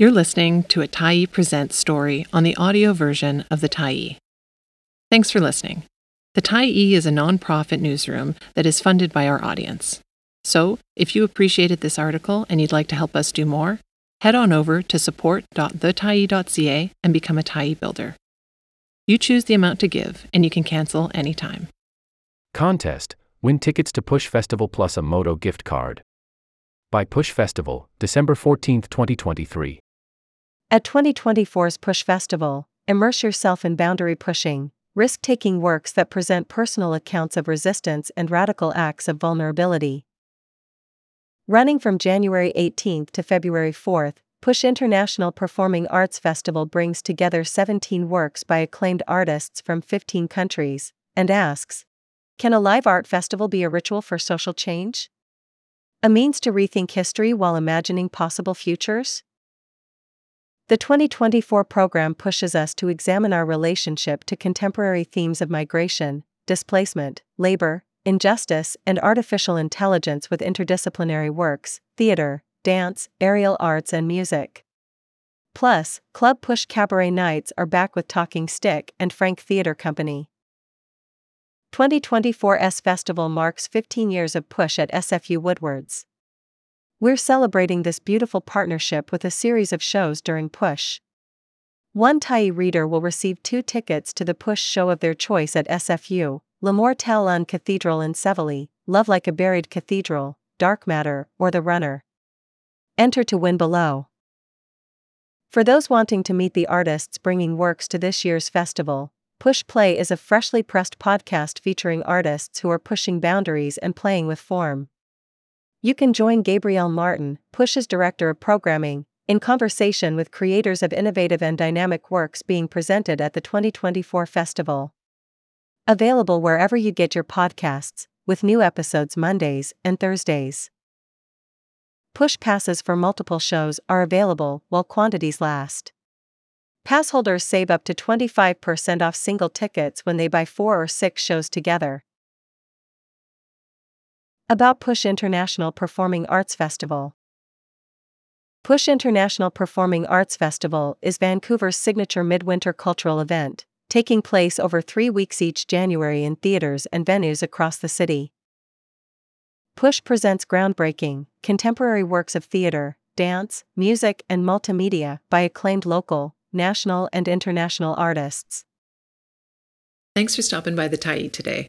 You're listening to a Tyee Presents story on the audio version of the Tyee. Thanks for listening. The Tyee is a nonprofit newsroom that is funded by our audience. So, if you appreciated this article and you'd like to help us do more, head on over to support.thetyee.ca and become a Tyee builder. You choose the amount to give, and you can cancel anytime. Contest Win tickets to Push Festival plus a Modo gift card. By Push Festival, December 14, 2023. At 2024's Push Festival, immerse yourself in boundary pushing, risk taking works that present personal accounts of resistance and radical acts of vulnerability. Running from January 18th to February 4th, Push International Performing Arts Festival brings together 17 works by acclaimed artists from 15 countries and asks Can a live art festival be a ritual for social change? A means to rethink history while imagining possible futures? The 2024 program pushes us to examine our relationship to contemporary themes of migration, displacement, labor, injustice, and artificial intelligence with interdisciplinary works, theater, dance, aerial arts, and music. Plus, Club Push Cabaret Nights are back with Talking Stick and Frank Theater Company. 2024's festival marks 15 years of Push at SFU Woodwards. We're celebrating this beautiful partnership with a series of shows during Push. One Tyee reader will receive two tickets to the Push show of their choice at SFU, tel un Cathedral in Séville, Love Like a Buried Cathedral, Dark Matter, or The Runner. Enter to win below. For those wanting to meet the artists bringing works to this year's festival, Push Play is a freshly pressed podcast featuring artists who are pushing boundaries and playing with form. You can join Gabrielle Martin, Push's Director of Programming, in conversation with creators of innovative and dynamic works being presented at the 2024 festival. Available wherever you get your podcasts, with new episodes Mondays and Thursdays. Push passes for multiple shows are available while quantities last. Pass holders save up to 25% off single tickets when they buy four or six shows together. About Push International Performing Arts Festival Push International Performing Arts Festival is Vancouver's signature midwinter cultural event, taking place over three weeks each January in theaters and venues across the city. Push presents groundbreaking, contemporary works of theater, dance, music, and multimedia by acclaimed local, national, and international artists. Thanks for stopping by the Tyee today.